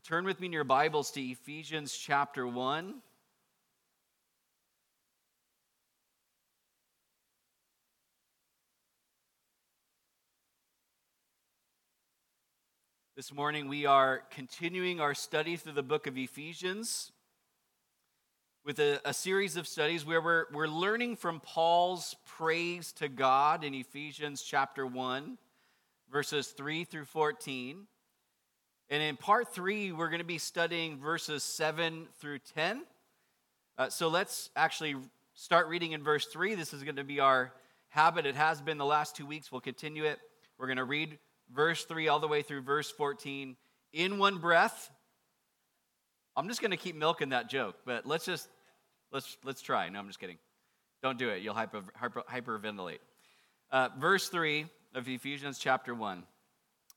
Well, turn with me in your Bibles to Ephesians chapter 1. This morning we are continuing our study through the book of Ephesians with a, a, series of studies where we're, we're learning from Paul's praise to God in Ephesians chapter 1, verses 3 through 14. And in part three, we're going to be studying verses 7 through 10. Uh, so let's actually start reading in verse 3. This is going to be our habit. It has been the last two weeks. We'll continue it. We're going to read verse 3 all the way through verse 14 in one breath. I'm just going to keep milking that joke, but let's just let's let's try. No, I'm just kidding. Don't do it. You'll hyper, hyper, hyperventilate. Uh, verse 3 of Ephesians chapter 1.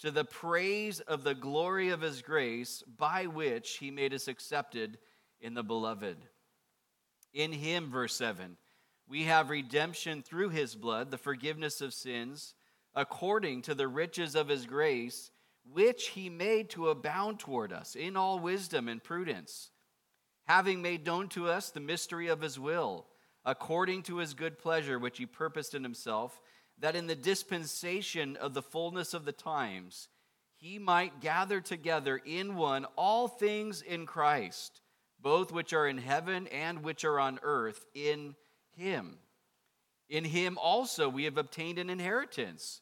to the praise of the glory of his grace, by which he made us accepted in the beloved. In him, verse 7, we have redemption through his blood, the forgiveness of sins, according to the riches of his grace, which he made to abound toward us in all wisdom and prudence, having made known to us the mystery of his will, according to his good pleasure, which he purposed in himself that in the dispensation of the fullness of the times, he might gather together in one all things in Christ, both which are in heaven and which are on earth, in him. In him also we have obtained an inheritance,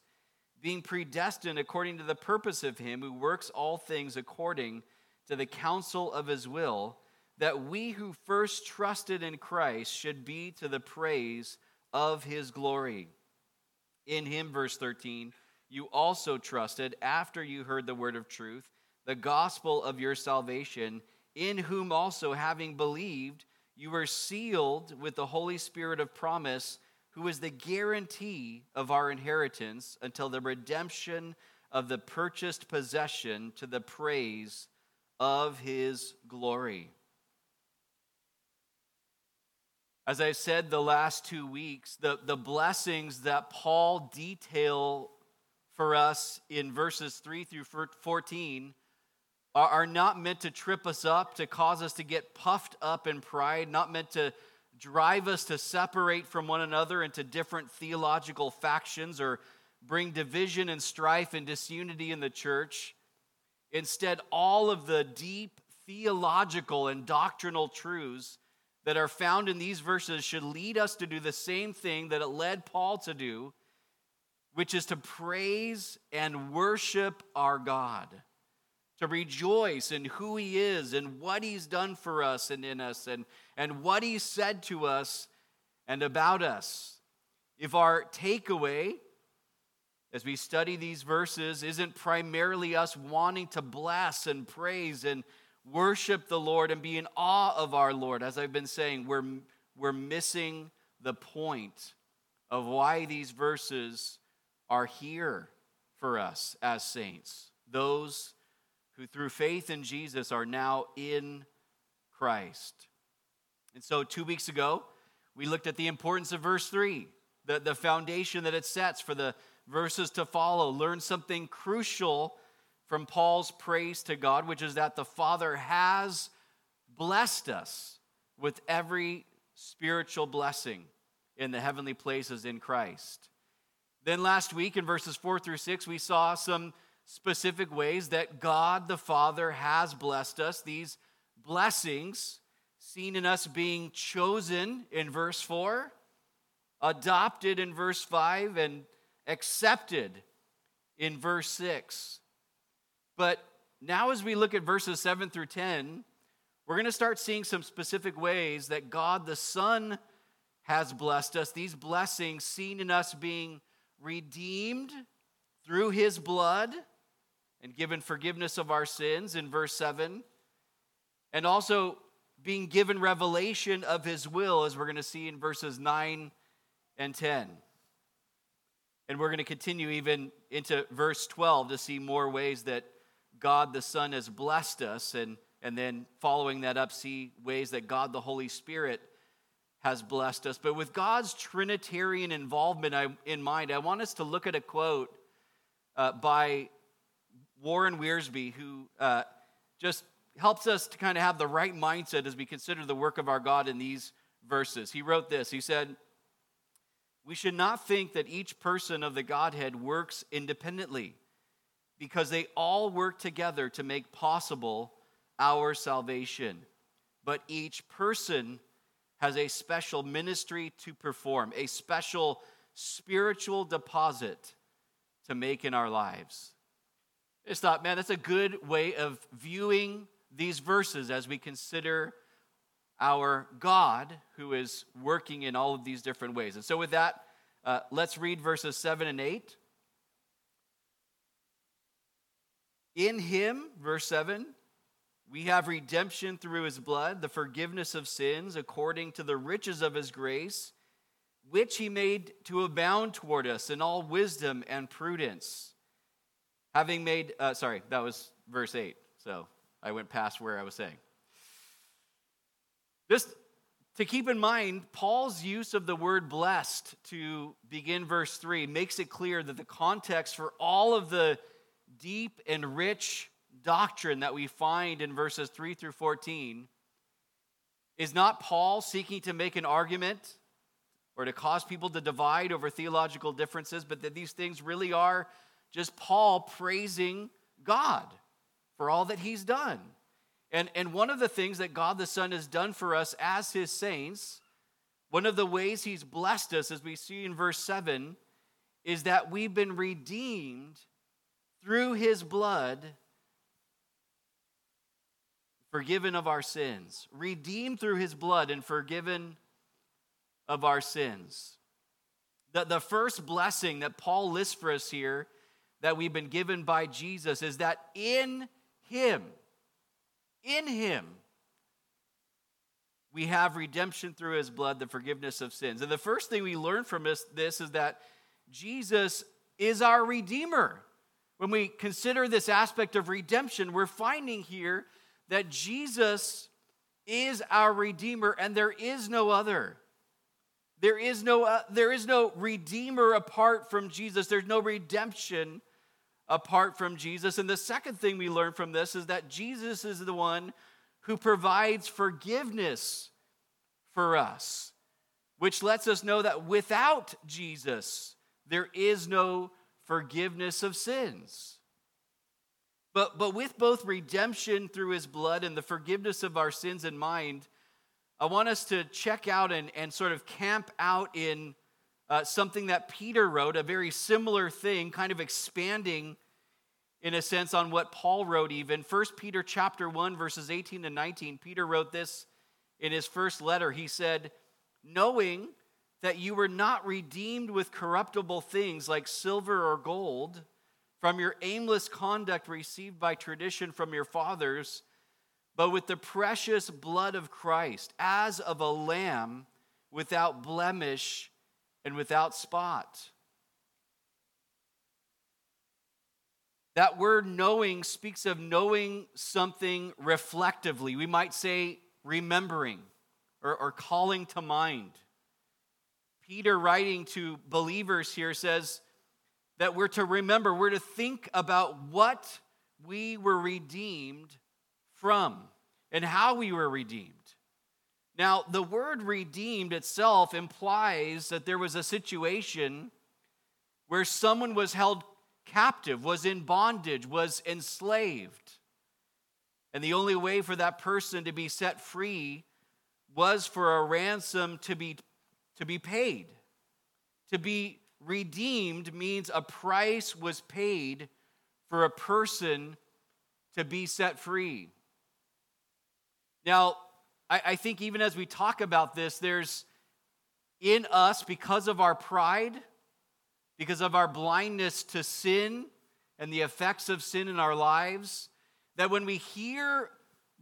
being predestined according to the purpose of him who works all things according to the counsel of his will, that we who first trusted in Christ should be to the praise of his glory. In him, verse 13, you also trusted after you heard the word of truth, the gospel of your salvation, in whom also, having believed, you were sealed with the Holy Spirit of promise, who is the guarantee of our inheritance until the redemption of the purchased possession to the praise of his glory. As I said the last two weeks, the, the blessings that Paul detail for us in verses 3 through 14 are, are not meant to trip us up, to cause us to get puffed up in pride, not meant to drive us to separate from one another into different theological factions or bring division and strife and disunity in the church. Instead, all of the deep theological and doctrinal truths that are found in these verses should lead us to do the same thing that it led Paul to do, which is to praise and worship our God, to rejoice in who He is and what He's done for us and in us, and, and what He said to us and about us. If our takeaway as we study these verses isn't primarily us wanting to bless and praise and worship the Lord and be in awe of our Lord, as I've been saying, we're, we're missing the point of why these verses are here for us as saints. Those who, through faith in Jesus, are now in Christ. And so, two weeks ago, we looked at the importance of verse 3, the, the foundation that it sets for the verses to follow. Learn something crucial from Paul's praise to God, which is that the Father has blessed us with every spiritual blessing in the heavenly places in Christ. Then last week in verses 4 through 6, we saw some specific ways that God the Father has blessed us. These blessings seen in us being chosen in verse 4, adopted in verse 5, and accepted in verse 6. But now, as we look at verses 7 through 10, we're going to start seeing some specific ways that God the Son has blessed us. These blessings seen in us being redeemed through his blood and given forgiveness of our sins in verse 7. And also being given revelation of his will, as we're going to see in verses 9 and 10. And we're going to continue even into verse 12 to see more ways that God the Son has blessed us, and, and then following that up, see ways that God the Holy Spirit has blessed us. But with God's Trinitarian involvement in mind, I want us to look at a quote uh, by Warren Wiersbe, who uh, just helps us to kind of have the right mindset as we consider the work of our God in these verses. He wrote this He said, We should not think that each person of the Godhead works independently, because they all work together to make possible our salvation. But each person has a special ministry to perform, a special spiritual deposit to make in our lives. I just thought, man, that's a good way of viewing these verses as we consider our God who is working in all of these different ways. And so, with that, uh, let's read verses 7 and 8. In him, verse 7, we have redemption through his blood, the forgiveness of sins according to the riches of his grace, which he made to abound toward us in all wisdom and prudence. Having made, uh, sorry, that was verse 8. So I went past where I was saying. Just to keep in mind, Paul's use of the word blessed to begin verse 3 makes it clear that the context for all of the deep and rich doctrine that we find in verses 3 through 14 is not Paul seeking to make an argument or to cause people to divide over theological differences, but that these things really are just Paul praising God for all that he's done. And, and one of the things that God the Son has done for us as his saints, one of the ways he's blessed us, as we see in verse 7, is that we've been redeemed through his blood forgiven of our sins, redeemed through his blood and forgiven of our sins. The, the first blessing that Paul lists for us here that we've been given by Jesus is that in him, in him, we have redemption through his blood, the forgiveness of sins. And the first thing we learn from this, this is that Jesus is our Redeemer. When we consider this aspect of redemption, we're finding here that Jesus is our Redeemer and there is no other. There is no, uh, there is no Redeemer apart from Jesus. There's no redemption apart from Jesus. And the second thing we learn from this is that Jesus is the one who provides forgiveness for us, which lets us know that without Jesus, there is no forgiveness of sins. But, but with both redemption through his blood and the forgiveness of our sins in mind, I want us to check out and, and sort of camp out in uh, something that Peter wrote, a very similar thing, kind of expanding in a sense on what Paul wrote even. First Peter chapter 1, verses 18 to 19, Peter wrote this in his first letter. He said, Knowing that you were not redeemed with corruptible things like silver or gold from your aimless conduct received by tradition from your fathers, but with the precious blood of Christ, as of a lamb without blemish and without spot. That word knowing speaks of knowing something reflectively. We might say remembering or, or calling to mind. Peter, writing to believers here, says, that we're to remember, we're to think about what we were redeemed from and how we were redeemed. Now, the word redeemed itself implies that there was a situation where someone was held captive, was in bondage, was enslaved. And the only way for that person to be set free was for a ransom to be, to be paid, to be redeemed means a price was paid for a person to be set free. Now, I, I, think even as we talk about this, there's in us, because of our pride, because of our blindness to sin and the effects of sin in our lives, that when we hear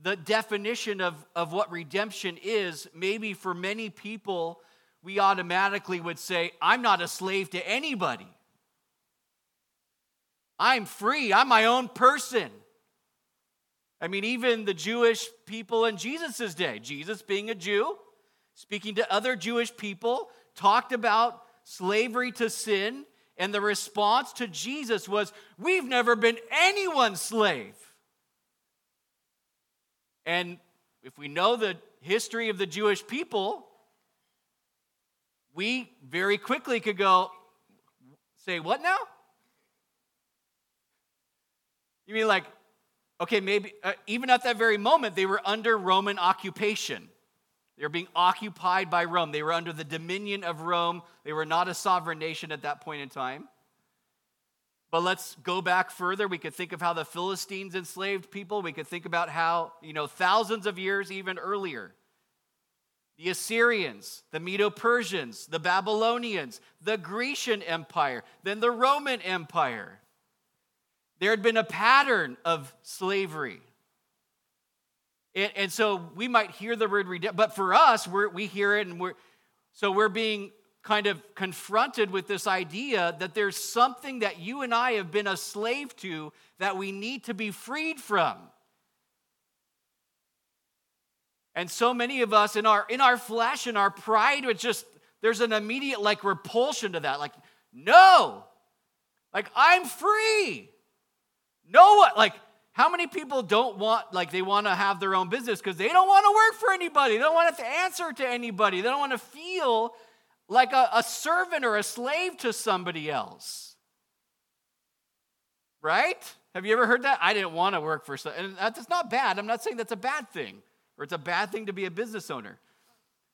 the definition of, of what redemption is, maybe for many people, we automatically would say, I'm not a slave to anybody. I'm free. I'm my own person. I mean, even the Jewish people in Jesus' day, Jesus being a Jew, speaking to other Jewish people, talked about slavery to sin. And the response to Jesus was, We've never been anyone's slave. And if we know the history of the Jewish people, we very quickly could go, say, What now? You mean like, okay, maybe uh, even at that very moment, they were under Roman occupation. They were being occupied by Rome. They were under the dominion of Rome. They were not a sovereign nation at that point in time. But let's go back further. We could think of how the Philistines enslaved people. We could think about how, you know, thousands of years even earlier, the Assyrians, the Medo Persians, the Babylonians, the Grecian Empire, then the Roman Empire. There had been a pattern of slavery. And, and so we might hear the word redemption, but for us, we hear it and we're, so we're being kind of confronted with this idea that there's something that you and I have been a slave to that we need to be freed from. And so many of us in our in our flesh and our pride, it's just there's an immediate like repulsion to that. Like, no, like I'm free. No one, like, how many people don't want, like, they want to have their own business because they don't want to work for anybody. They don't want to answer to anybody. They don't want to feel like a, a servant or a slave to somebody else. Right? Have you ever heard that? I didn't want to work for, and that's not bad. I'm not saying that's a bad thing or it's a bad thing to be a business owner.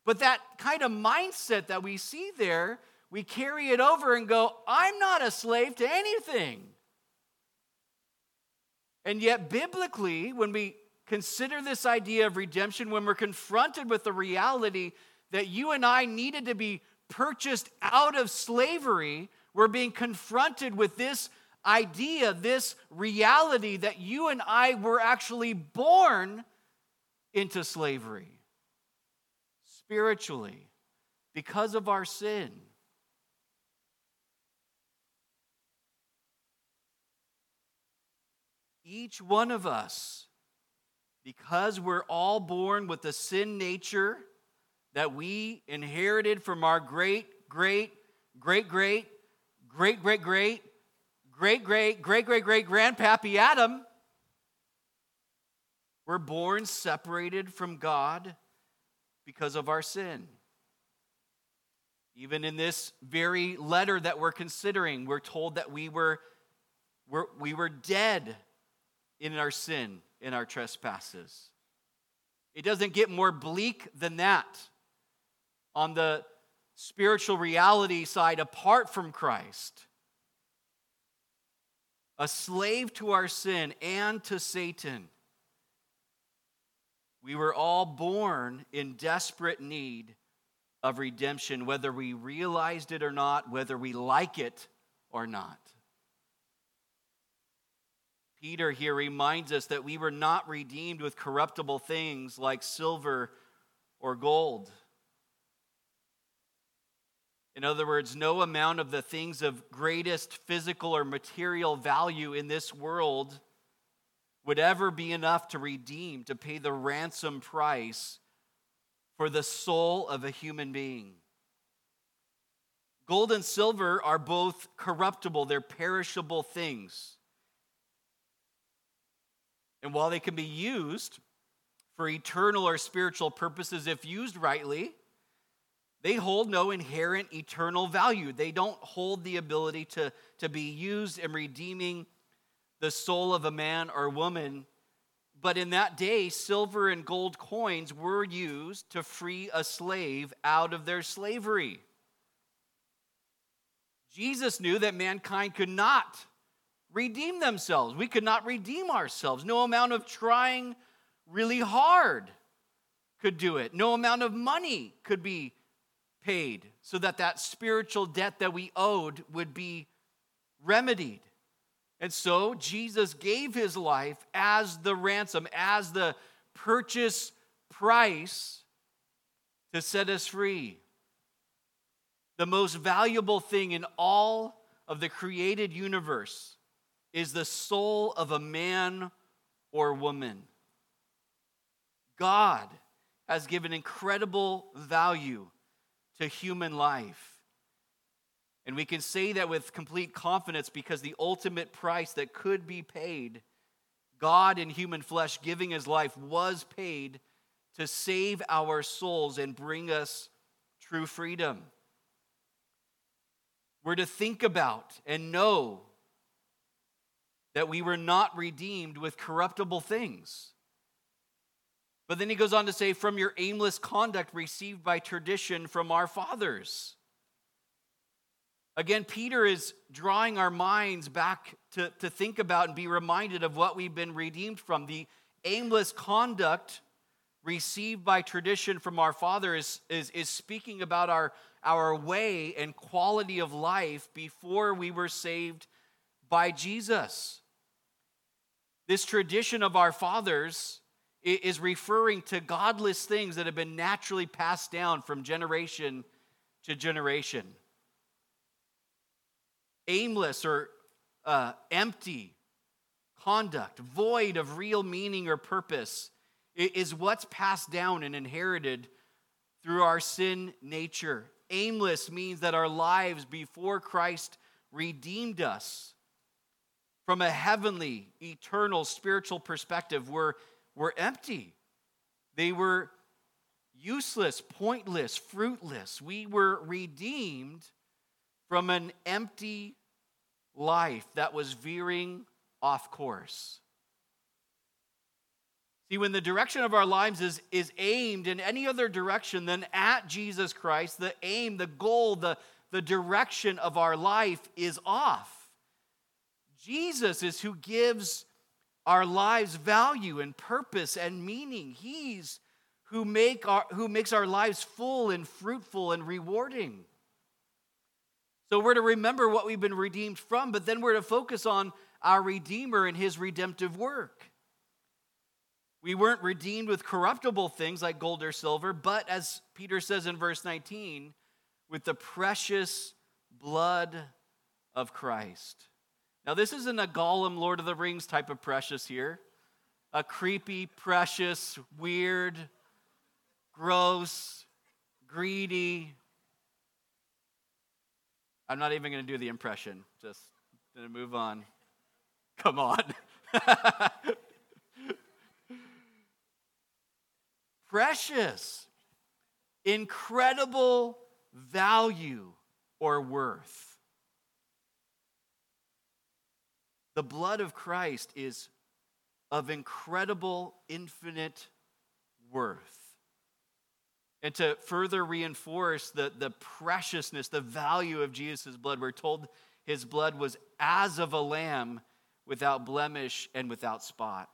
But that kind of mindset that we see there, we carry it over and go, I'm not a slave to anything. And yet, biblically, when we consider this idea of redemption, when we're confronted with the reality that you and I needed to be purchased out of slavery, we're being confronted with this idea, this reality that you and I were actually born into slavery spiritually because of our sin. Each one of us, because we're all born with the sin nature that we inherited from our great, great, great, great, great, great, great, great, great, great, great, great grandpappy Adam, we're born separated from God because of our sin. Even in this very letter that we're considering, we're told that we were, we were dead in our sin, in our trespasses. It doesn't get more bleak than that. On the spiritual reality side, apart from Christ, a slave to our sin and to Satan. We were all born in desperate need of redemption, whether we realized it or not, whether we like it or not. Peter here reminds us that we were not redeemed with corruptible things like silver or gold. In other words, no amount of the things of greatest physical or material value in this world would ever be enough to redeem, to pay the ransom price for the soul of a human being. Gold and silver are both corruptible, they're perishable things. And while they can be used for eternal or spiritual purposes if used rightly, they hold no inherent eternal value. They don't hold the ability to, to be used in redeeming the soul of a man or woman. But in that day, silver and gold coins were used to free a slave out of their slavery. Jesus knew that mankind could not redeem themselves. We could not redeem ourselves. No amount of trying really hard could do it. No amount of money could be paid so that that spiritual debt that we owed would be remedied. And so Jesus gave his life as the ransom, as the purchase price to set us free. The most valuable thing in all of the created universe is the soul of a man or woman. God has given incredible value to human life. And we can say that with complete confidence because the ultimate price that could be paid, God in human flesh giving his life, was paid to save our souls and bring us true freedom. We're to think about and know that we were not redeemed with corruptible things. But then he goes on to say, from your aimless conduct received by tradition from our fathers. Again, Peter is drawing our minds back to, to think about and be reminded of what we've been redeemed from. The aimless conduct received by tradition from our father is, is, is speaking about our, our way and quality of life before we were saved by Jesus. This tradition of our fathers is referring to godless things that have been naturally passed down from generation to generation aimless or uh, empty conduct, void of real meaning or purpose, is what's passed down and inherited through our sin nature. Aimless means that our lives before Christ redeemed us from a heavenly, eternal, spiritual perspective were, were empty. They were useless, pointless, fruitless. We were redeemed from an empty life that was veering off course. See, when the direction of our lives is, is aimed in any other direction than at Jesus Christ, the aim, the goal, the, the direction of our life is off. Jesus is who gives our lives value and purpose and meaning. He's who, make our, who makes our lives full and fruitful and rewarding. So we're to remember what we've been redeemed from, but then we're to focus on our Redeemer and his redemptive work. We weren't redeemed with corruptible things like gold or silver, but as Peter says in verse 19, with the precious blood of Christ. Now, this isn't a Gollum, Lord of the Rings type of precious here. A creepy, precious, weird, gross, greedy, I'm not even going to do the impression. Just going to move on. Come on. Precious, incredible value or worth. The blood of Christ is of incredible, infinite worth. And to further reinforce the, the preciousness, the value of Jesus' blood, we're told his blood was as of a lamb without blemish and without spot.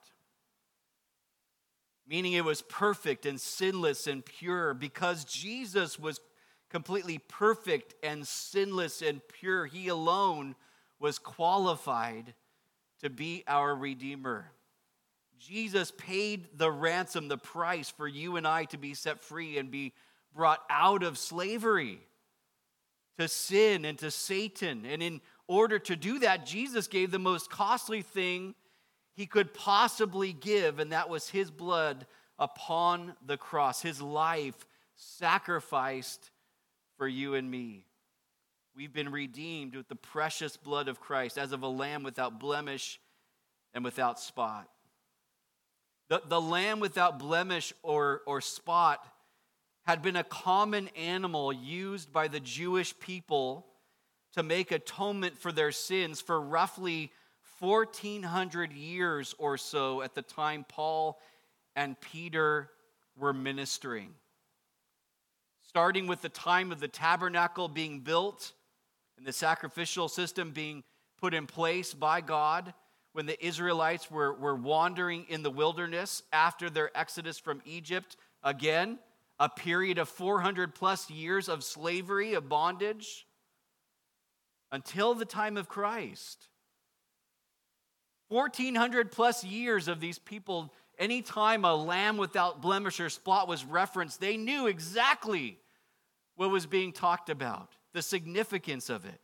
Meaning it was perfect and sinless and pure. Because Jesus was completely perfect and sinless and pure, he alone was qualified to be our Redeemer. Jesus paid the ransom, the price for you and I to be set free and be brought out of slavery to sin and to Satan. And in order to do that, Jesus gave the most costly thing he could possibly give, and that was his blood upon the cross, his life sacrificed for you and me. We've been redeemed with the precious blood of Christ as of a lamb without blemish and without spot. The, the lamb without blemish or, or spot had been a common animal used by the Jewish people to make atonement for their sins for roughly 1400 years or so at the time Paul and Peter were ministering. Starting with the time of the tabernacle being built and the sacrificial system being put in place by God when the Israelites were, were wandering in the wilderness after their exodus from Egypt. Again, a period of 400 plus years of slavery, of bondage, until the time of Christ. 1400 plus years of these people anytime a lamb without blemish or spot was referenced, they knew exactly what was being talked about, the significance of it.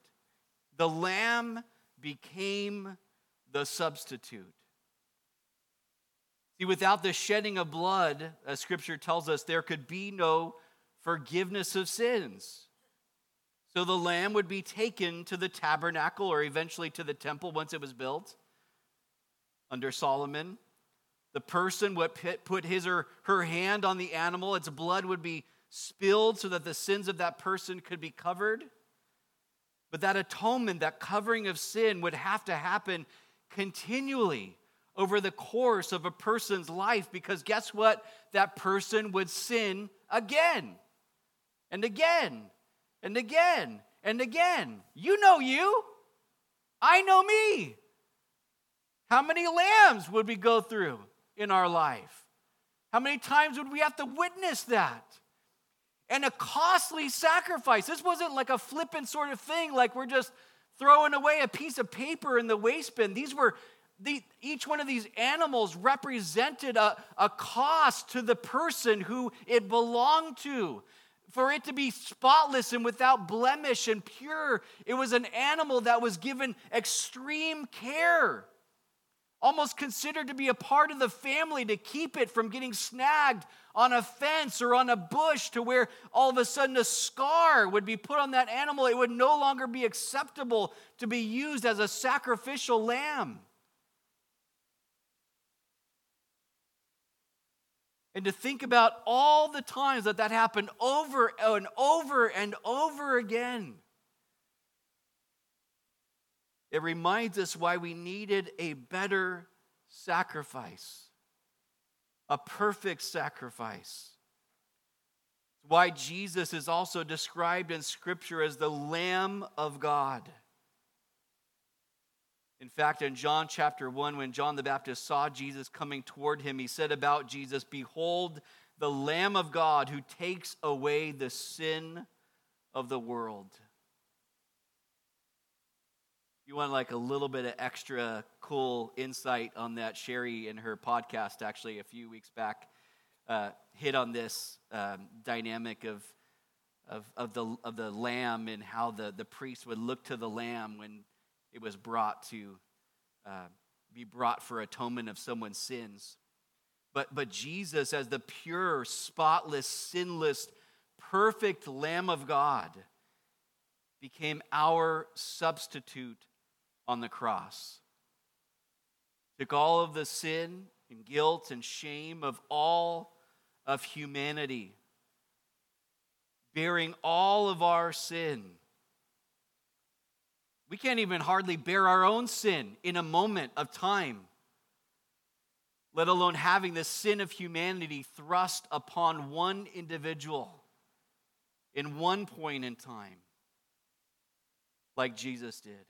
The lamb became the substitute. See, without the shedding of blood, as scripture tells us, there could be no forgiveness of sins. So the lamb would be taken to the tabernacle or eventually to the temple once it was built under Solomon. The person would put his or her hand on the animal, its blood would be spilled so that the sins of that person could be covered. But that atonement, that covering of sin, would have to happen continually over the course of a person's life because guess what? That person would sin again and again and again and again. You know you. I know me. How many lambs would we go through in our life? How many times would we have to witness that? And a costly sacrifice. This wasn't like a flippant sort of thing, like we're just throwing away a piece of paper in the waste bin. These were the, each one of these animals represented a, a cost to the person who it belonged to. For it to be spotless and without blemish and pure, it was an animal that was given extreme care. Almost considered to be a part of the family to keep it from getting snagged on a fence or on a bush to where all of a sudden a scar would be put on that animal. It would no longer be acceptable to be used as a sacrificial lamb. And to think about all the times that that happened over and over and over again. It reminds us why we needed a better sacrifice, a perfect sacrifice. Why Jesus is also described in Scripture as the Lamb of God. In fact, in John chapter 1, when John the Baptist saw Jesus coming toward him, he said about Jesus, Behold, the Lamb of God who takes away the sin of the world. You want like a little bit of extra cool insight on that? Sherry in her podcast, actually, a few weeks back, uh, hit on this um, dynamic of, of, of, the, of the lamb and how the, the priest would look to the lamb when it was brought to uh, be brought for atonement of someone's sins. But, but Jesus, as the pure, spotless, sinless, perfect Lamb of God, became our substitute on the cross. Took all of the sin and guilt and shame of all of humanity, bearing all of our sin we can't even hardly bear our own sin in a moment of time, let alone having the sin of humanity thrust upon one individual in one point in time, like Jesus did.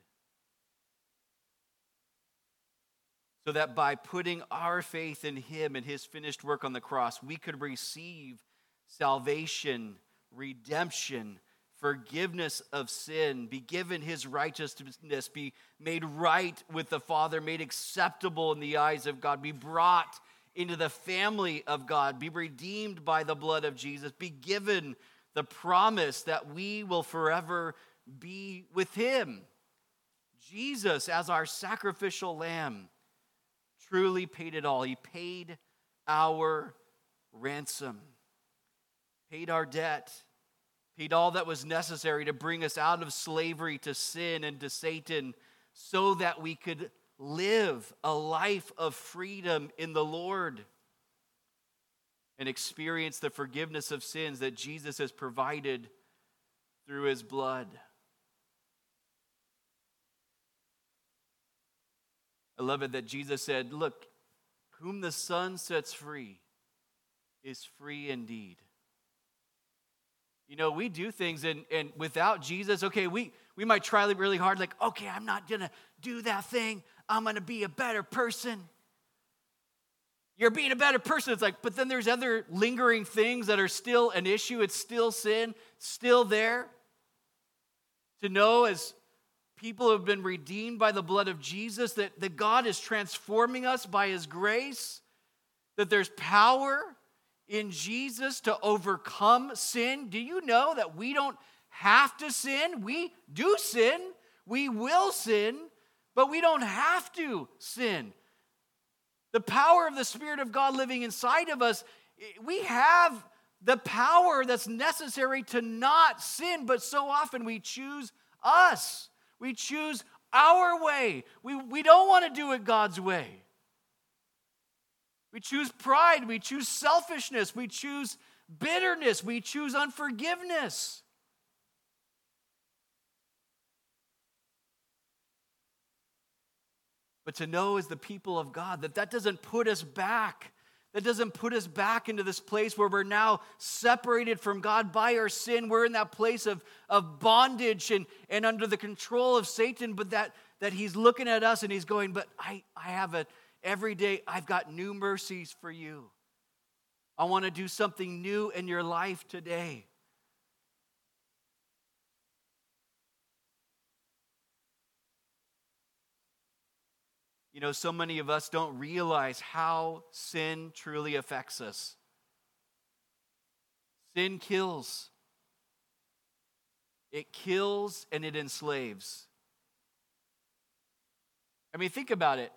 So that by putting our faith in Him and His finished work on the cross, we could receive salvation, redemption, forgiveness of sin, be given his righteousness, be made right with the Father, made acceptable in the eyes of God, be brought into the family of God, be redeemed by the blood of Jesus, be given the promise that we will forever be with him. Jesus, as our sacrificial lamb, truly paid it all. He paid our ransom, paid our debt paid all that was necessary to bring us out of slavery to sin and to Satan so that we could live a life of freedom in the Lord and experience the forgiveness of sins that Jesus has provided through his blood. I love it that Jesus said, Look, whom the Son sets free is free indeed. You know, we do things and, and without Jesus, okay, we, we might try really hard, like, okay, I'm not gonna do that thing. I'm gonna be a better person. You're being a better person. It's like, but then there's other lingering things that are still an issue. It's still sin, still there. To know as people have been redeemed by the blood of Jesus that, that God is transforming us by his grace that there's power in Jesus to overcome sin? Do you know that we don't have to sin? We do sin, we will sin, but we don't have to sin. The power of the Spirit of God living inside of us, we have the power that's necessary to not sin, but so often we choose us. We choose our way. We, we don't want to do it God's way. We choose pride. We choose selfishness. We choose bitterness. We choose unforgiveness. But to know as the people of God that that doesn't put us back that doesn't put us back into this place where we're now separated from God by our sin. We're in that place of, of bondage and, and under the control of Satan, but that, that He's looking at us and He's going, But I, I have it every day, I've got new mercies for you. I want to do something new in your life today. You know, so many of us don't realize how sin truly affects us. Sin kills, it kills and it enslaves. I mean, think about it.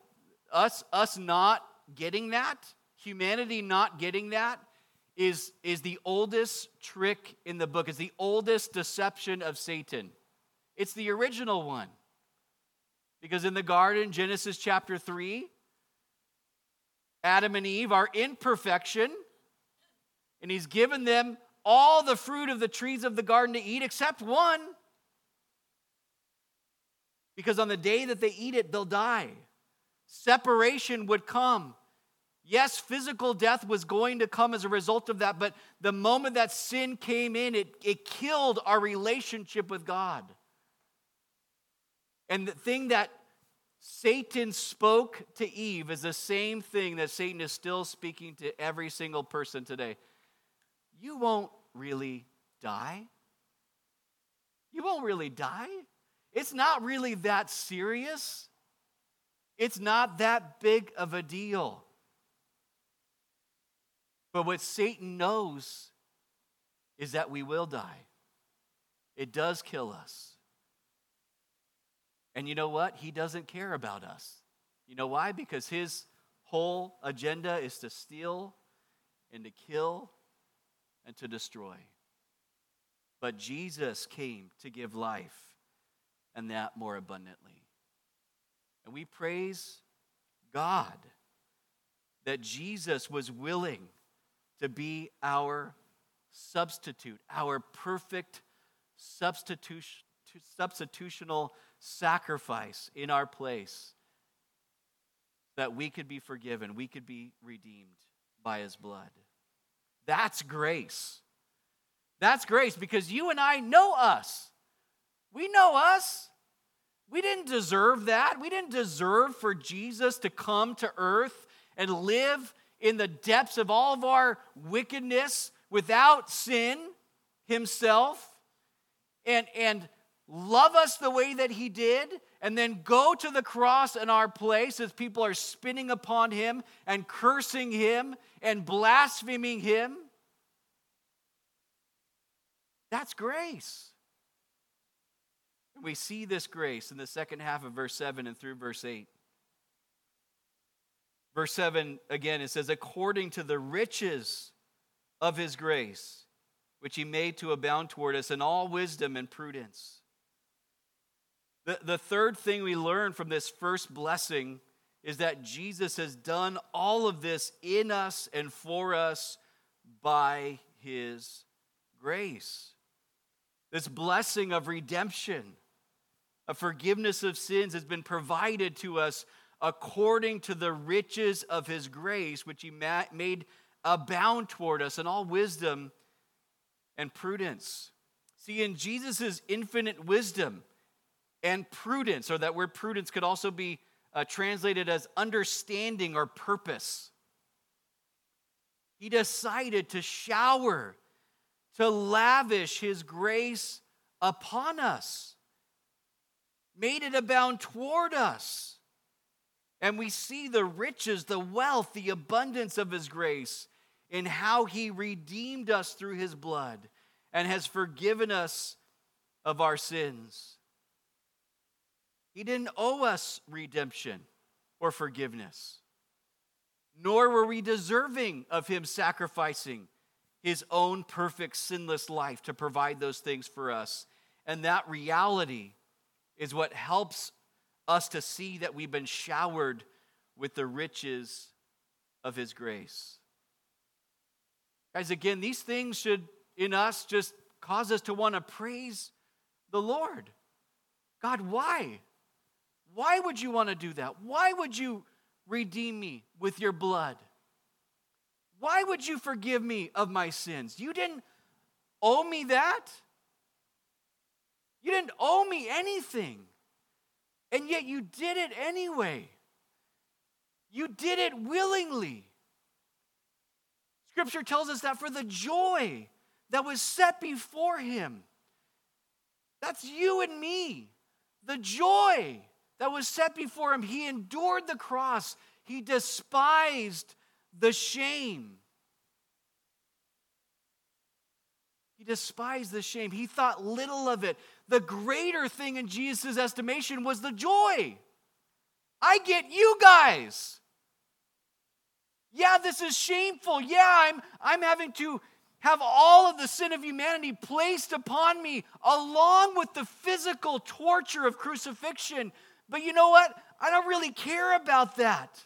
Us, us not getting that, humanity not getting that, is, is the oldest trick in the book, is the oldest deception of Satan. It's the original one. Because in the garden, Genesis chapter 3, Adam and Eve are in perfection, and he's given them all the fruit of the trees of the garden to eat except one. Because on the day that they eat it, they'll die. Separation would come. Yes, physical death was going to come as a result of that, but the moment that sin came in, it, it killed our relationship with God. And the thing that Satan spoke to Eve is the same thing that Satan is still speaking to every single person today. You won't really die. You won't really die. It's not really that serious. It's not that big of a deal. But what Satan knows is that we will die. It does kill us. And you know what? He doesn't care about us. You know why? Because his whole agenda is to steal and to kill and to destroy. But Jesus came to give life and that more abundantly. And we praise God that Jesus was willing to be our substitute, our perfect substitution, substitutional sacrifice in our place that we could be forgiven, we could be redeemed by his blood. That's grace. That's grace because you and I know us. We know us. We didn't deserve that. We didn't deserve for Jesus to come to earth and live in the depths of all of our wickedness without sin himself and, and love us the way that he did, and then go to the cross in our place as people are spinning upon him and cursing him and blaspheming him. That's grace. We see this grace in the second half of verse 7 and through verse 8. Verse 7 again, it says, according to the riches of his grace, which he made to abound toward us in all wisdom and prudence the, the third thing we learn from this first blessing is that Jesus has done all of this in us and for us by his grace. This blessing of redemption, of forgiveness of sins, has been provided to us according to the riches of his grace, which he made abound toward us in all wisdom and prudence. See, in Jesus' infinite wisdom, and prudence, or that word prudence could also be uh, translated as understanding or purpose. He decided to shower, to lavish his grace upon us, made it abound toward us. And we see the riches, the wealth, the abundance of His grace in how He redeemed us through His blood and has forgiven us of our sins. He didn't owe us redemption or forgiveness, nor were we deserving of Him sacrificing His own perfect, sinless life to provide those things for us. And that reality is what helps us to see that we've been showered with the riches of His grace. Guys, again, these things should in us just cause us to want to praise the Lord. God, why? Why would you want to do that? Why would you redeem me with your blood? Why would you forgive me of my sins? You didn't owe me that. You didn't owe me anything. And yet you did it anyway. You did it willingly. Scripture tells us that for the joy that was set before him. That's you and me. The joy that was set before him. He endured the cross, he despised the shame. He despised the shame. He thought little of it. The greater thing in Jesus' estimation was the joy. I get you guys. Yeah, this is shameful. Yeah, I'm, I'm having to have all of the sin of humanity placed upon me, along with the physical torture of crucifixion. But you know what? I don't really care about that.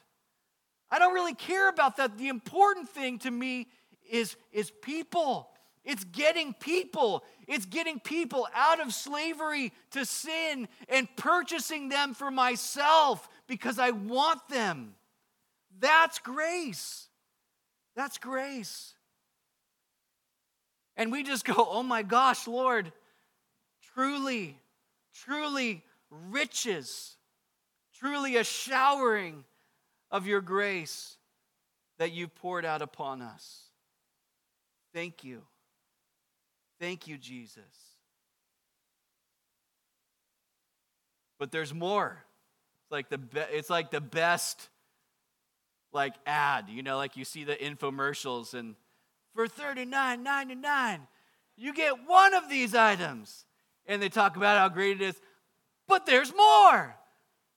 I don't really care about that. The important thing to me is, is people. It's getting people. It's getting people out of slavery to sin and purchasing them for myself because I want them. That's grace. That's grace. And we just go, oh my gosh, Lord, truly, truly riches, truly a showering of your grace that you poured out upon us. Thank you. Thank you, Jesus. But there's more. It's like the be- it's like the best like ad, you know, like you see the infomercials and for $39.99, you get one of these items. And they talk about how great it is, but there's more.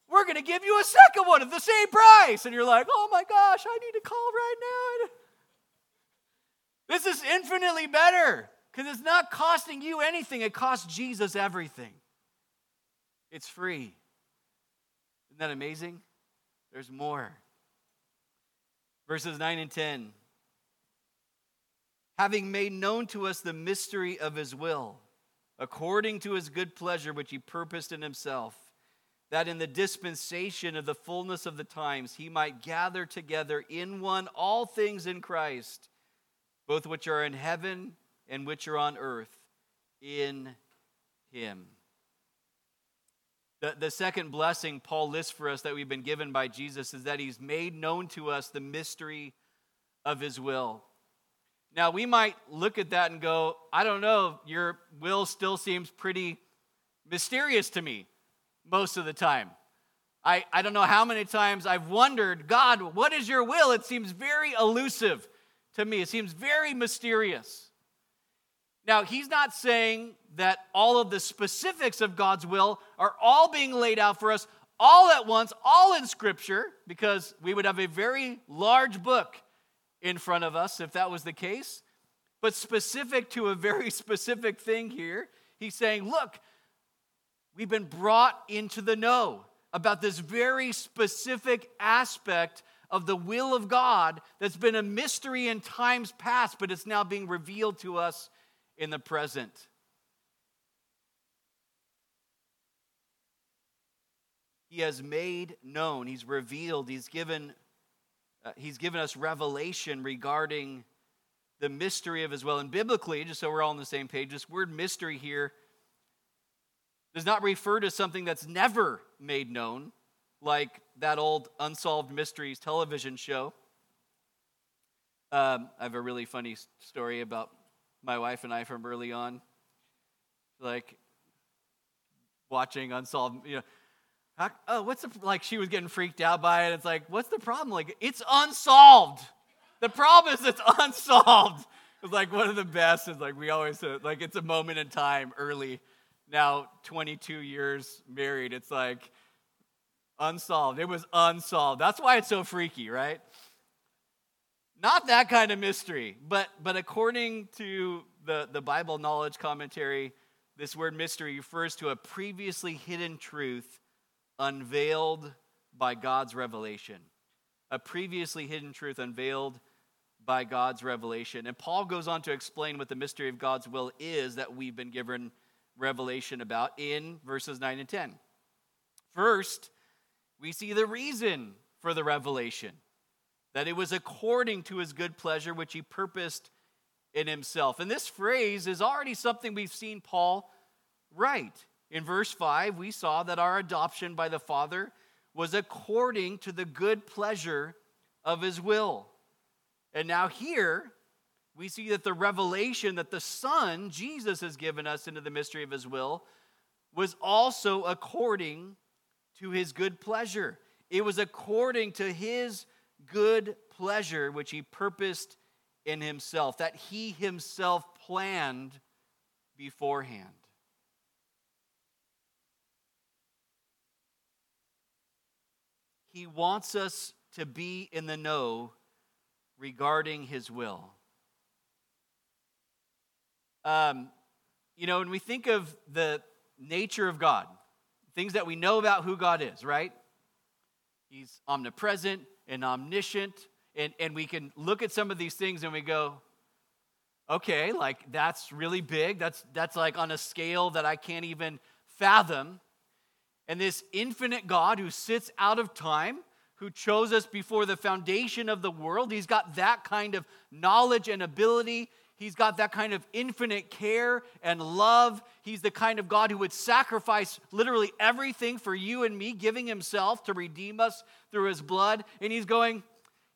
We're going to give you a second one at the same price. And you're like, oh my gosh, I need to call right now. This is infinitely better because it's not costing you anything, it costs Jesus everything. It's free. Isn't that amazing? There's more. Verses 9 and 10 having made known to us the mystery of his will, according to his good pleasure which he purposed in himself, that in the dispensation of the fullness of the times he might gather together in one all things in Christ, both which are in heaven and which are on earth, in him. The, the second blessing Paul lists for us that we've been given by Jesus is that he's made known to us the mystery of his will. Now, we might look at that and go, I don't know, your will still seems pretty mysterious to me most of the time. I, I don't know how many times I've wondered, God, what is your will? It seems very elusive to me, it seems very mysterious. Now, he's not saying that all of the specifics of God's will are all being laid out for us all at once, all in Scripture, because we would have a very large book in front of us if that was the case. But specific to a very specific thing here, he's saying, look, we've been brought into the know about this very specific aspect of the will of God that's been a mystery in times past, but it's now being revealed to us in the present. He has made known, He's revealed, He's given uh, he's given us revelation regarding the mystery of his will. And biblically, just so we're all on the same page, this word mystery here does not refer to something that's never made known, like that old Unsolved Mysteries television show. Um, I have a really funny story about my wife and I from early on. Like watching Unsolved, you know, oh, what's the, like she was getting freaked out by it. It's like, what's the problem? Like, it's unsolved. The problem is it's unsolved. It's like one of the best is like we always say, like it's a moment in time early. Now 22 years married. It's like unsolved. It was unsolved. That's why it's so freaky, right? Not that kind of mystery, but but according to the, the Bible knowledge commentary, this word mystery refers to a previously hidden truth unveiled by God's revelation. A previously hidden truth unveiled by God's revelation. And Paul goes on to explain what the mystery of God's will is that we've been given revelation about in verses 9 and 10. First, we see the reason for the revelation that it was according to his good pleasure, which he purposed in himself. And this phrase is already something we've seen Paul write. In verse 5, we saw that our adoption by the Father was according to the good pleasure of his will. And now, here, we see that the revelation that the Son, Jesus, has given us into the mystery of his will was also according to his good pleasure. It was according to his good pleasure, which he purposed in himself, that he himself planned beforehand. He wants us to be in the know regarding his will. Um, you know, when we think of the nature of God, things that we know about who God is, right? He's omnipresent and omniscient. And, and we can look at some of these things and we go, okay, like that's really big. That's, that's like on a scale that I can't even fathom. And this infinite God who sits out of time, who chose us before the foundation of the world, he's got that kind of knowledge and ability. He's got that kind of infinite care and love. He's the kind of God who would sacrifice literally everything for you and me, giving himself to redeem us through his blood. And he's going,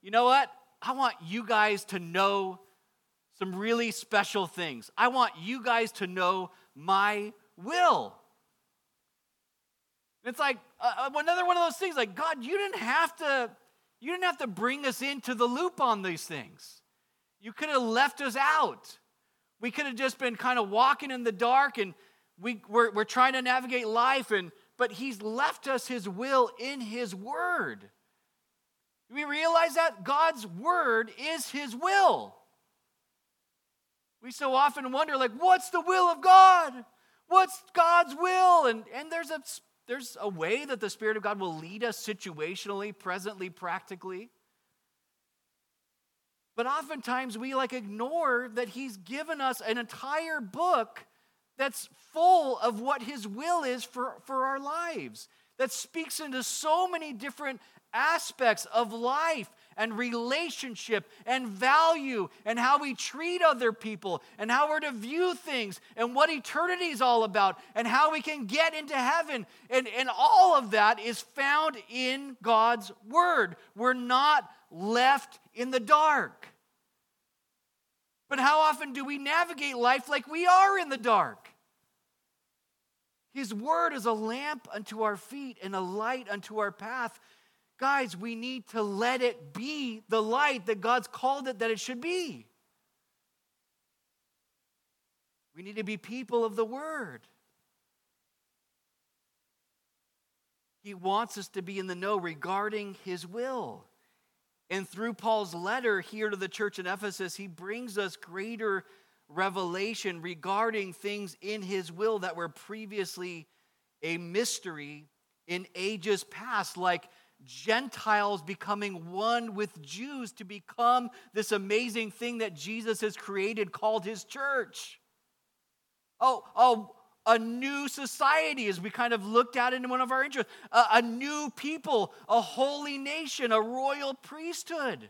you know what? I want you guys to know some really special things. I want you guys to know my will. It's like uh, uh, another one of those things like, God, you didn't have to. You didn't have to bring us into the loop on these things. You could have left us out. We could have just been kind of walking in the dark and we, we're, we're trying to navigate life, and, but He's left us His will in His Word. Do we realize that? God's Word is His will. We so often wonder, like, what's the will of God? What's God's will? And, and there's a there's a way that the Spirit of God will lead us situationally, presently, practically. But oftentimes we like ignore that He's given us an entire book that's full of what His will is for, for our lives, that speaks into so many different aspects of life and relationship and value and how we treat other people and how we're to view things and what eternity is all about and how we can get into heaven. And, and all of that is found in God's Word. We're not left in the dark. But how often do we navigate life like we are in the dark? His word is a lamp unto our feet and a light unto our path. Guys, we need to let it be the light that God's called it that it should be. We need to be people of the Word. He wants us to be in the know regarding His will. And through Paul's letter here to the church in Ephesus, he brings us greater revelation regarding things in His will that were previously a mystery in ages past, like Gentiles becoming one with Jews to become this amazing thing that Jesus has created called his church. Oh, oh, a new society as we kind of looked at in one of our interests, a, a new people, a holy nation, a royal priesthood,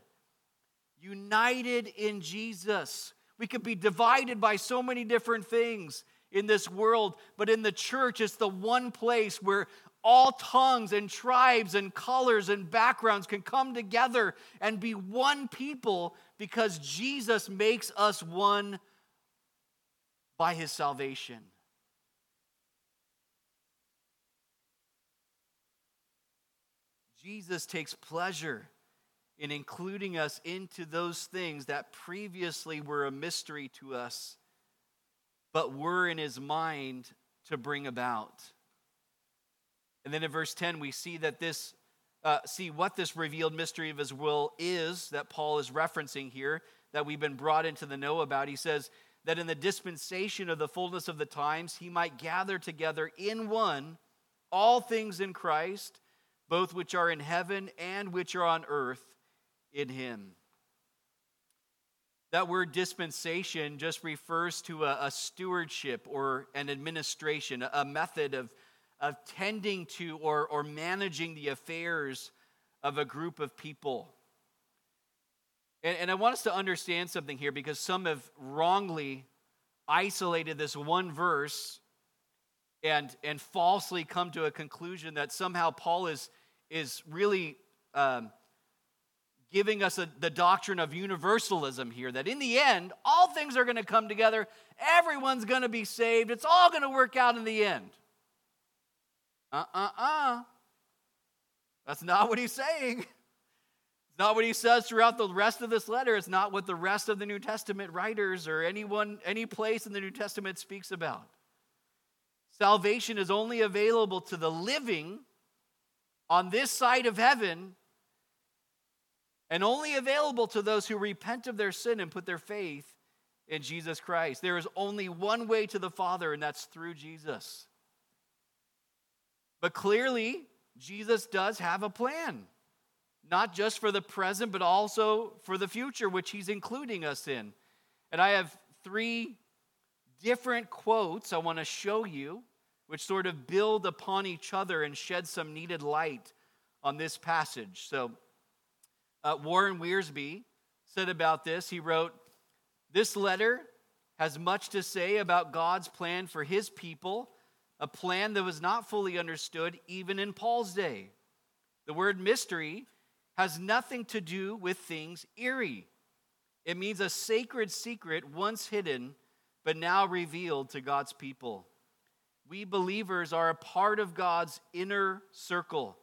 united in Jesus. We could be divided by so many different things in this world, but in the church, it's the one place where all tongues and tribes and colors and backgrounds can come together and be one people because Jesus makes us one by his salvation. Jesus takes pleasure in including us into those things that previously were a mystery to us, but were in his mind to bring about. And then in verse 10, we see that this, uh, see what this revealed mystery of his will is that Paul is referencing here, that we've been brought into the know about. He says that in the dispensation of the fullness of the times, he might gather together in one all things in Christ, both which are in heaven and which are on earth in him. That word dispensation just refers to a, a, stewardship or an administration, a method of, of tending to or, or managing the affairs of a group of people. And, and I want us to understand something here because some have wrongly isolated this one verse and, and falsely come to a conclusion that somehow Paul is, is really um, giving us a, the doctrine of universalism here that in the end, all things are going to come together, everyone's going to be saved, it's all going to work out in the end. Uh uh uh. That's not what he's saying. It's not what he says throughout the rest of this letter. It's not what the rest of the New Testament writers or anyone, any place in the New Testament speaks about. Salvation is only available to the living on this side of heaven and only available to those who repent of their sin and put their faith in Jesus Christ. There is only one way to the Father, and that's through Jesus. But clearly, Jesus does have a plan, not just for the present, but also for the future, which he's including us in. And I have three different quotes I want to show you which sort of build upon each other and shed some needed light on this passage. So, uh, Warren Wiersbe said about this, he wrote, This letter has much to say about God's plan for his people, a plan that was not fully understood even in Paul's day. The word mystery has nothing to do with things eerie. It means a sacred secret once hidden, but now revealed to God's people. We believers are a part of God's inner circle.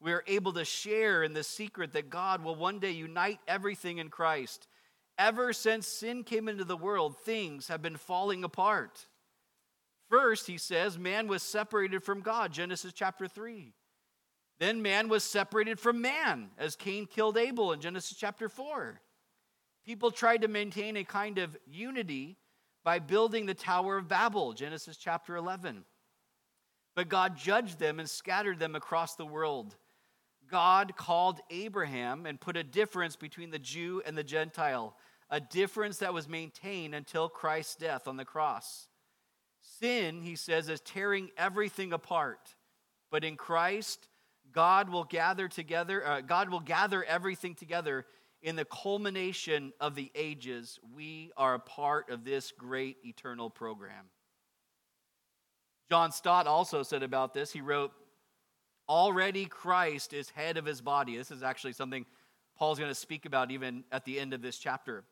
We are able to share in the secret that God will one day unite everything in Christ. Ever since sin came into the world, things have been falling apart. First, he says, man was separated from God, Genesis chapter 3. Then man was separated from man as Cain killed Abel in Genesis chapter 4. People tried to maintain a kind of unity by building the Tower of Babel, Genesis chapter 11. But God judged them and scattered them across the world. God called Abraham and put a difference between the Jew and the Gentile, a difference that was maintained until Christ's death on the cross. Sin, he says, is tearing everything apart. But in Christ, God will gather together, uh, God will gather everything together in the culmination of the ages, we are a part of this great eternal program. John Stott also said about this, he wrote, Already Christ is head of his body. This is actually something Paul's going to speak about even at the end of this chapter.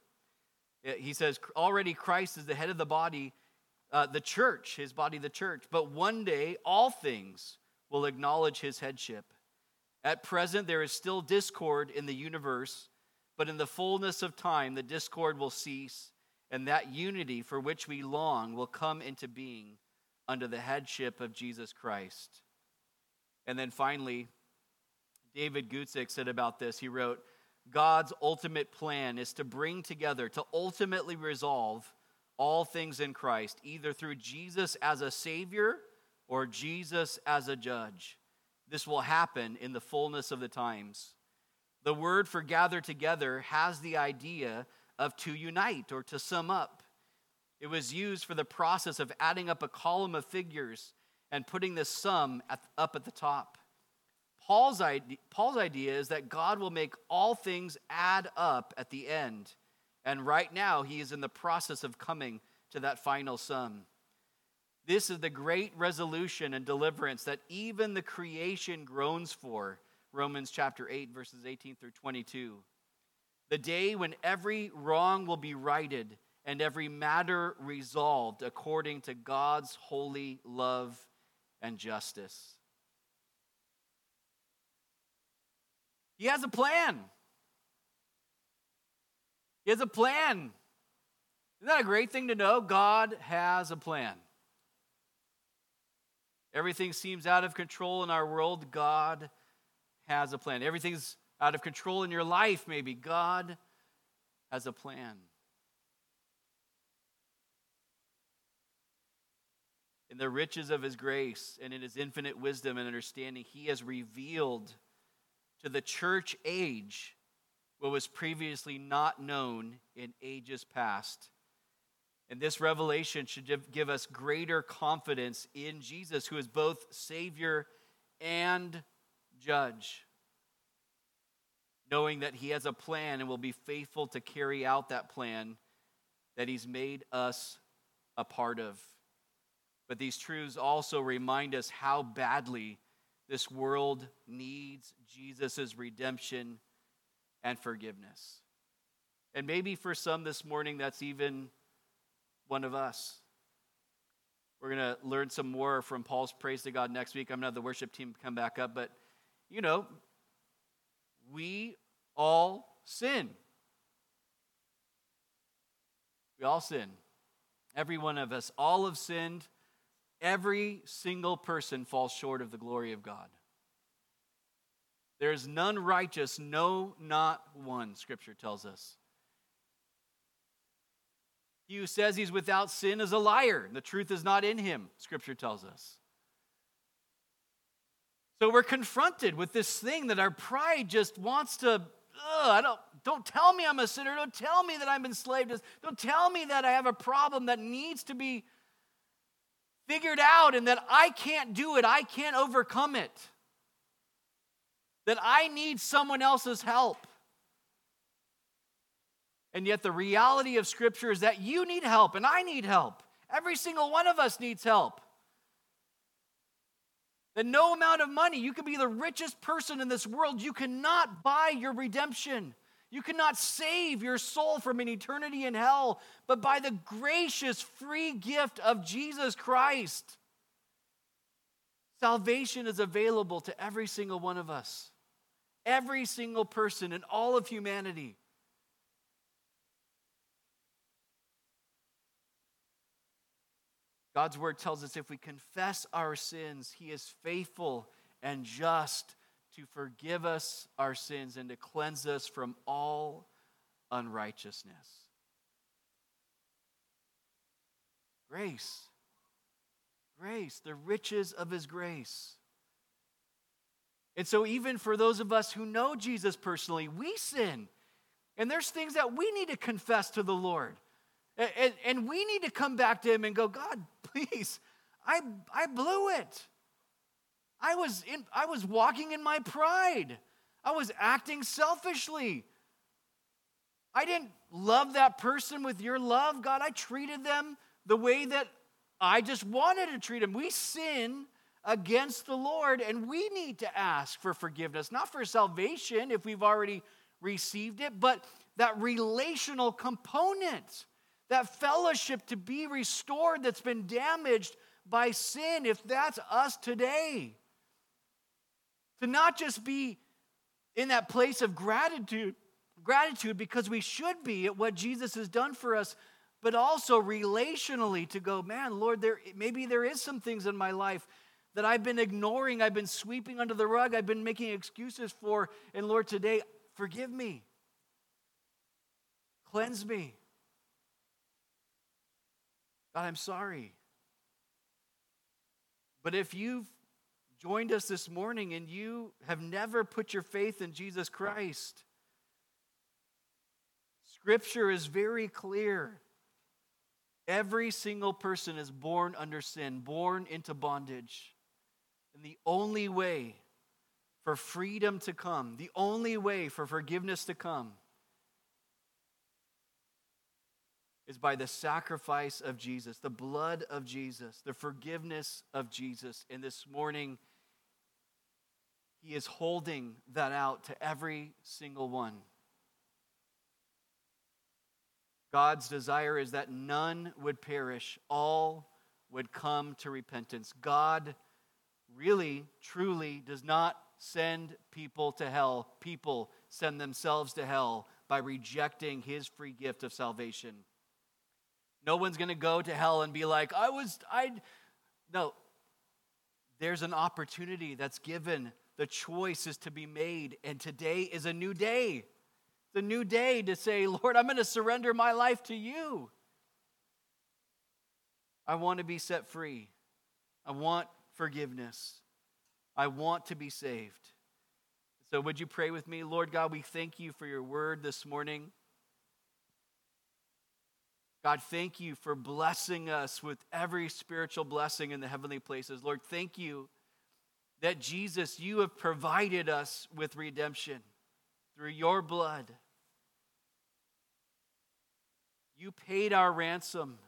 He says, Already Christ is the head of the body, uh, the church, his body, the church. But one day, all things will acknowledge his headship. At present, there is still discord in the universe but in the fullness of time, the discord will cease, and that unity for which we long will come into being under the headship of Jesus Christ. And then finally, David Guzik said about this, he wrote, God's ultimate plan is to bring together, to ultimately resolve all things in Christ, either through Jesus as a Savior or Jesus as a judge. This will happen in the fullness of the times. The word for gather together has the idea of to unite or to sum up. It was used for the process of adding up a column of figures and putting the sum at, up at the top. Paul's Paul's idea is that God will make all things add up at the end. And right now, he is in the process of coming to that final sum. This is the great resolution and deliverance that even the creation groans for Romans chapter 8, verses 18 through 22. The day when every wrong will be righted and every matter resolved according to God's holy love and justice. He has a plan. He has a plan. Isn't that a great thing to know? God has a plan. Everything seems out of control in our world. God has a plan. Everything's out of control in your life, maybe. God has a plan. In the riches of his grace and in his infinite wisdom and understanding, he has revealed to the church age what was previously not known in ages past. And this revelation should give us greater confidence in Jesus, who is both Savior and Judge, knowing that He has a plan and will be faithful to carry out that plan that He's made us a part of. But these truths also remind us how badly this world needs Jesus' redemption and forgiveness. And maybe for some this morning, that's even one of us. We're going to learn some more from Paul's praise to God next week. I'm going to have the worship team come back up. But, you know, we all sin. We all sin. Every one of us. All have sinned. Every single person falls short of the glory of God. There is none righteous, no, not one, Scripture tells us. He who says he's without sin is a liar. The truth is not in him, Scripture tells us. So we're confronted with this thing that our pride just wants to. I don't. Don't tell me I'm a sinner. Don't tell me that I'm enslaved. Don't tell me that I have a problem that needs to be figured out and that I can't do it. I can't overcome it that I need someone else's help. And yet, the reality of Scripture is that you need help and I need help. Every single one of us needs help. That no amount of money, you can be the richest person in this world, you cannot buy your redemption. You cannot save your soul from an eternity in hell, but by the gracious free gift of Jesus Christ. Salvation is available to every single one of us, every single person in all of humanity. God's word tells us if we confess our sins, He is faithful and just to forgive us our sins and to cleanse us from all unrighteousness. Grace grace, the riches of his grace. And so, even for those of us who know Jesus personally, we sin. And there's things that we need to confess to the Lord. And, and, we need to come back to him and go, God, please, I, I blew it. I was, in, I was walking in my pride. I was acting selfishly. I didn't love that person with your love. God, I treated them the way that I just wanted to treat them. We sin against the Lord, and we need to ask for forgiveness, not for salvation if we've already received it, but that relational component, that fellowship to be restored that's been damaged by sin, if that's us today. To not just be in that place of gratitude, gratitude because we should be at what Jesus has done for us, but also relationally to go, man, Lord, there maybe there is some things in my life that I've been ignoring, I've been sweeping under the rug, I've been making excuses for, and Lord, today, forgive me. Cleanse me. God, I'm sorry. But if you've joined us this morning and you have never put your faith in Jesus Christ, Scripture is very clear Every single person is born under sin, born into bondage. And the only way for freedom to come, the only way for forgiveness to come, is by the sacrifice of Jesus, the blood of Jesus, the forgiveness of Jesus. And this morning, He is holding that out to every single one. God's desire is that none would perish, all would come to repentance. God really, truly does not send people to hell. People send themselves to hell by rejecting his free gift of salvation. No one's going to go to hell and be like, I was, I. No. There's an opportunity that's given. The choice is to be made. And today is a new day. It's a new day to say, Lord, I'm going to surrender my life to you. I want to be set free. I want forgiveness. I want to be saved. So, would you pray with me? Lord God, we thank you for your word this morning. God, thank you for blessing us with every spiritual blessing in the heavenly places. Lord, thank you that Jesus, you have provided us with redemption through your blood. You paid our ransom.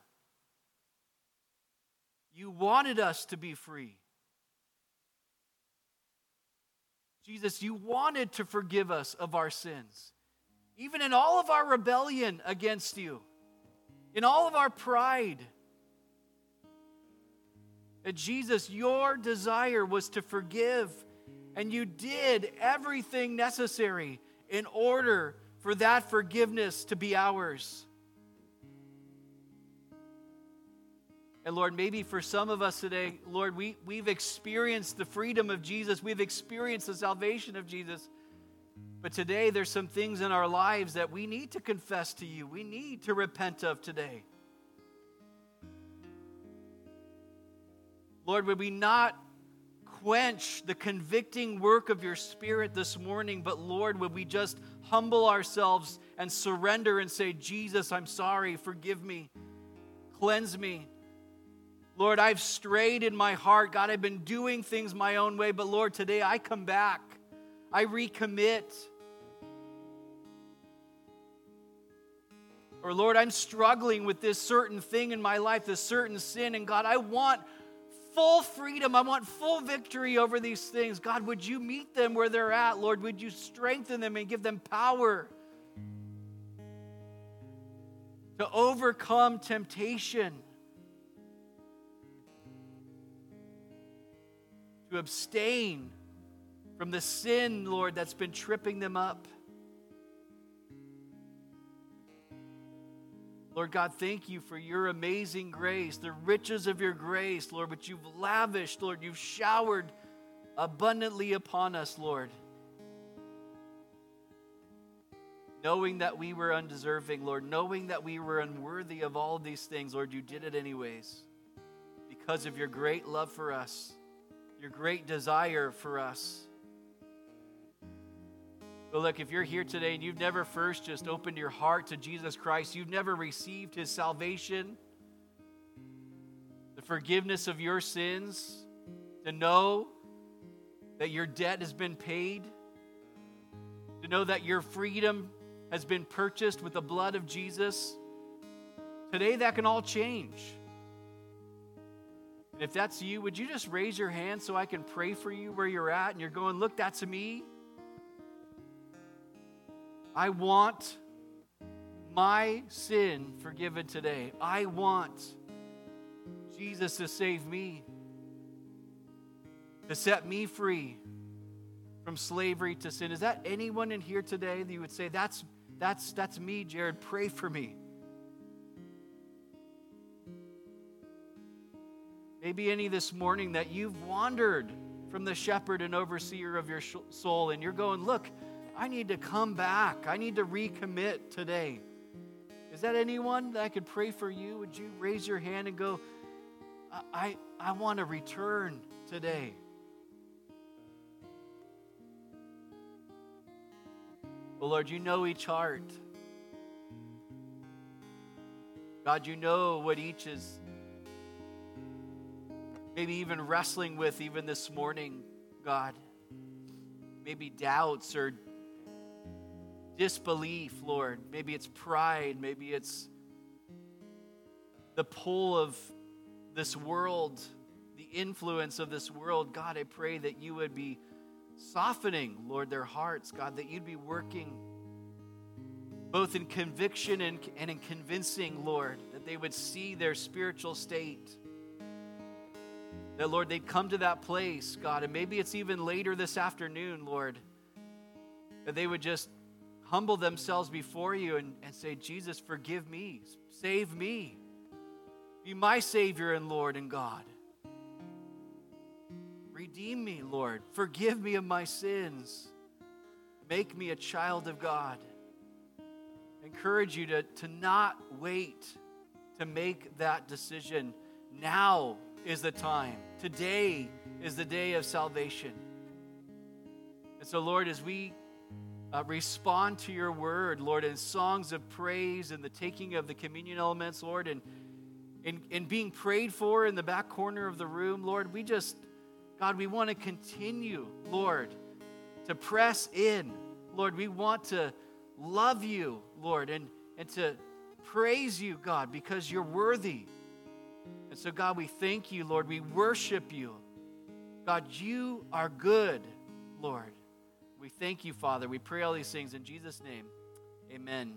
You wanted us to be free. Jesus, you wanted to forgive us of our sins, even in all of our rebellion against you, in all of our pride. That Jesus, your desire was to forgive, and you did everything necessary in order for that forgiveness to be ours. And Lord, maybe for some of us today, Lord, we, we've experienced the freedom of Jesus, we've experienced the salvation of Jesus. But today, there's some things in our lives that we need to confess to you, we need to repent of today. Lord, would we not quench the convicting work of your Spirit this morning, but Lord, would we just humble ourselves and surrender and say, Jesus, I'm sorry, forgive me, cleanse me. Lord, I've strayed in my heart. God, I've been doing things my own way, but Lord, today I come back. I recommit. Or Lord, I'm struggling with this certain thing in my life, this certain sin, and God, I want full freedom. I want full victory over these things. God, would you meet them where they're at? Lord, would you strengthen them and give them power to overcome temptation? To abstain from the sin, Lord, that's been tripping them up. Lord God, thank you for your amazing grace, the riches of your grace, Lord, which you've lavished, Lord. You've showered abundantly upon us, Lord. Knowing that we were undeserving, Lord, knowing that we were unworthy of all these things, Lord, you did it anyways because of your great love for us your great desire for us. But look, if you're here today and you've never first just opened your heart to Jesus Christ, you've never received his salvation, the forgiveness of your sins, to know that your debt has been paid, to know that your freedom has been purchased with the blood of Jesus, today that can all change. If that's you, would you just raise your hand so I can pray for you where you're at and you're going, Look, that's me. I want my sin forgiven today. I want Jesus to save me, to set me free from slavery to sin. Is that anyone in here today that you would say, That's, that's, that's me, Jared? Pray for me. Maybe any this morning that you've wandered from the shepherd and overseer of your soul, and you're going, Look, I need to come back. I need to recommit today. Is that anyone that I could pray for you? Would you raise your hand and go, I, I, I want to return today? Well, Lord, you know each heart. God, you know what each is maybe even wrestling with even this morning, God. Maybe doubts or disbelief, Lord. Maybe it's pride. Maybe it's the pull of this world, the influence of this world. God, I pray that you would be softening, Lord, their hearts, God, that you'd be working both in conviction and, and in convincing, Lord, that they would see their spiritual state That, Lord, they'd come to that place, God, and maybe it's even later this afternoon, Lord, that they would just humble themselves before you and, and say, Jesus, forgive me, save me, be my Savior and Lord and God. Redeem me, Lord. Forgive me of my sins. Make me a child of God. encourage you to, to not wait to make that decision. Now is the time. Today is the day of salvation. And so, Lord, as we uh, respond to your word, Lord, in songs of praise and the taking of the communion elements, Lord, and in, in being prayed for in the back corner of the room, Lord, we just, God, we want to continue, Lord, to press in. Lord, we want to love you, Lord, and, and to praise you, God, because you're worthy. And so, God, we thank you, Lord. We worship you. God, you are good, Lord. We thank you, Father. We pray all these things in Jesus' name. Amen.